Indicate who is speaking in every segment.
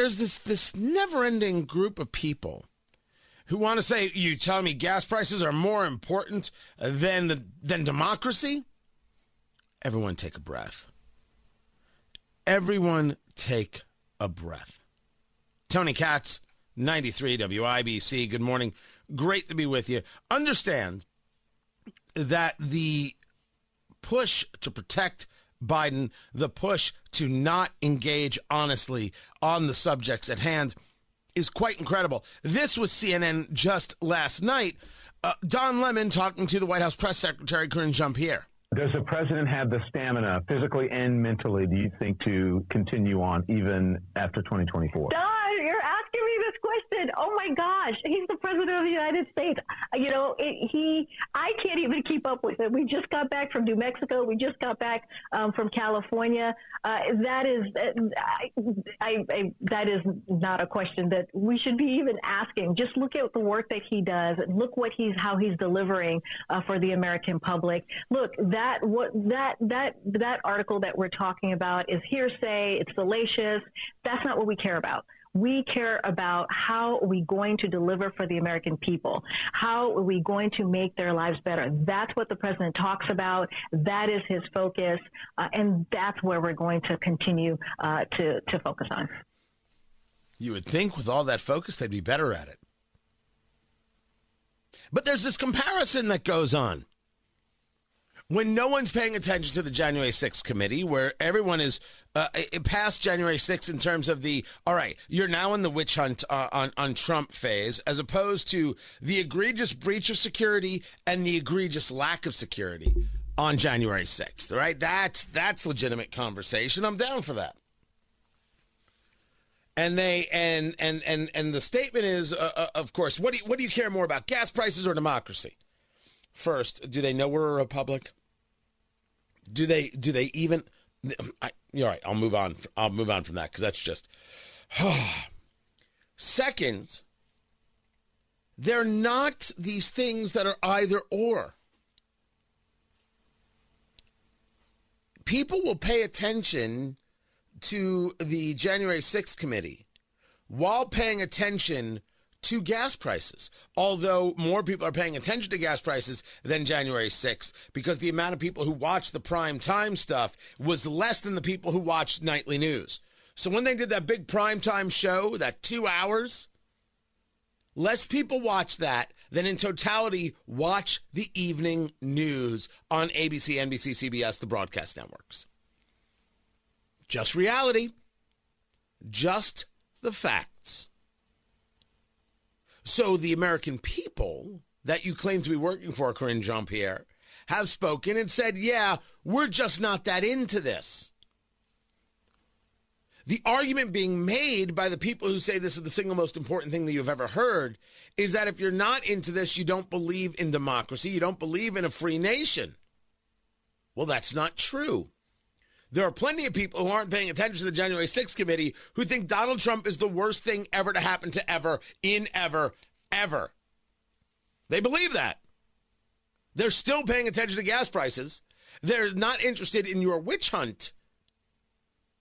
Speaker 1: there's this this never-ending group of people who want to say, "You tell me gas prices are more important than the, than democracy." Everyone, take a breath. Everyone, take a breath. Tony Katz, 93 WIBC. Good morning. Great to be with you. Understand that the push to protect Biden, the push to not engage honestly on the subjects at hand is quite incredible. This was CNN just last night. Uh, Don Lemon talking to the White House press secretary, Karine Jean Pierre.
Speaker 2: Does the president have the stamina, physically and mentally, do you think, to continue on even after 2024?
Speaker 3: Don, you're asking me question. Oh my gosh, he's the president of the United States. You know, it, he, I can't even keep up with it. We just got back from New Mexico. We just got back um, from California. Uh, that is, I, I, I, that is not a question that we should be even asking. Just look at the work that he does. Look what he's, how he's delivering uh, for the American public. Look, that what that that that article that we're talking about is hearsay. It's salacious. That's not what we care about. We care about how are we going to deliver for the American people? How are we going to make their lives better? That's what the president talks about. That is his focus, uh, and that's where we're going to continue uh, to to focus on.
Speaker 1: You would think with all that focus, they'd be better at it. But there's this comparison that goes on when no one's paying attention to the January 6th committee, where everyone is uh, past January 6th in terms of the, all right, you're now in the witch hunt uh, on, on Trump phase, as opposed to the egregious breach of security and the egregious lack of security on January 6th, right? That's, that's legitimate conversation. I'm down for that. And they and and and and the statement is, uh, uh of course, what do you, what do you care more about, gas prices or democracy? First, do they know we're a republic? Do they? Do they even? I, you're right. I'll move on. I'll move on from that because that's just. Second, they're not these things that are either or. People will pay attention to the January 6th committee while paying attention to gas prices. Although more people are paying attention to gas prices than January 6th because the amount of people who watched the prime time stuff was less than the people who watched nightly news. So when they did that big prime time show, that two hours, less people watched that than in totality watch the evening news on ABC, NBC, CBS, the broadcast networks. Just reality. Just the facts. So the American people that you claim to be working for, Karine Jean Pierre, have spoken and said, yeah, we're just not that into this. The argument being made by the people who say this is the single most important thing that you've ever heard is that if you're not into this, you don't believe in democracy, you don't believe in a free nation. Well, that's not true. There are plenty of people who aren't paying attention to the January 6th committee who think Donald Trump is the worst thing ever to happen to ever, in ever, ever. They believe that. They're still paying attention to gas prices. They're not interested in your witch hunt,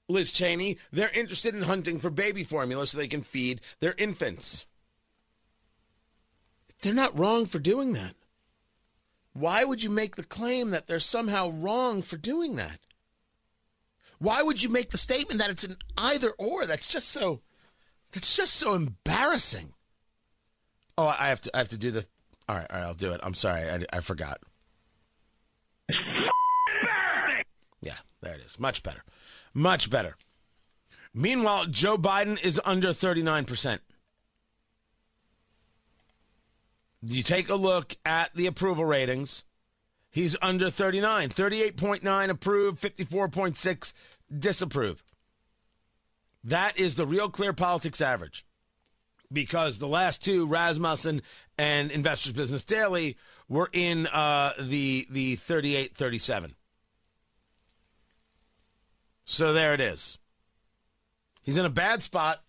Speaker 1: Liz Cheney. They're interested in hunting for baby formula so they can feed their infants. They're not wrong for doing that. Why would you make the claim that they're somehow wrong for doing that? Why would you make the statement that it's an either or? That's just so that's just so embarrassing. Oh, I have to I have to do the all right, all right, I'll do it. I'm sorry, I, I forgot. Yeah, there it is. Much better. Much better. Meanwhile, Joe Biden is under 39%. You take a look at the approval ratings. He's under 39, 38.9 approved, 54.6 disapprove. That is the real clear politics average. Because the last two, Rasmussen and Investors Business Daily, were in uh, the the 38 37. So there it is. He's in a bad spot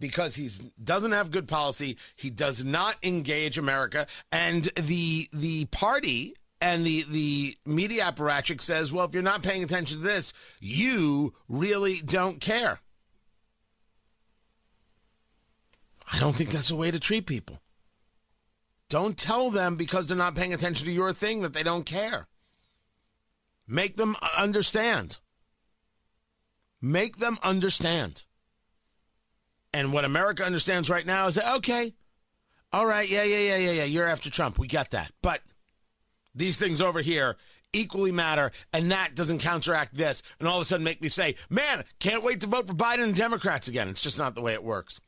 Speaker 1: because he doesn't have good policy. He does not engage America, and the the party and the the media apparatchik says, well, if you're not paying attention to this, you really don't care. I don't think that's a way to treat people. Don't tell them because they're not paying attention to your thing that they don't care. Make them understand. Make them understand. And what America understands right now is that, okay, all right, yeah, yeah, yeah, yeah, yeah, you're after Trump. We got that. But these things over here equally matter, and that doesn't counteract this, and all of a sudden make me say, man, can't wait to vote for Biden and Democrats again. It's just not the way it works.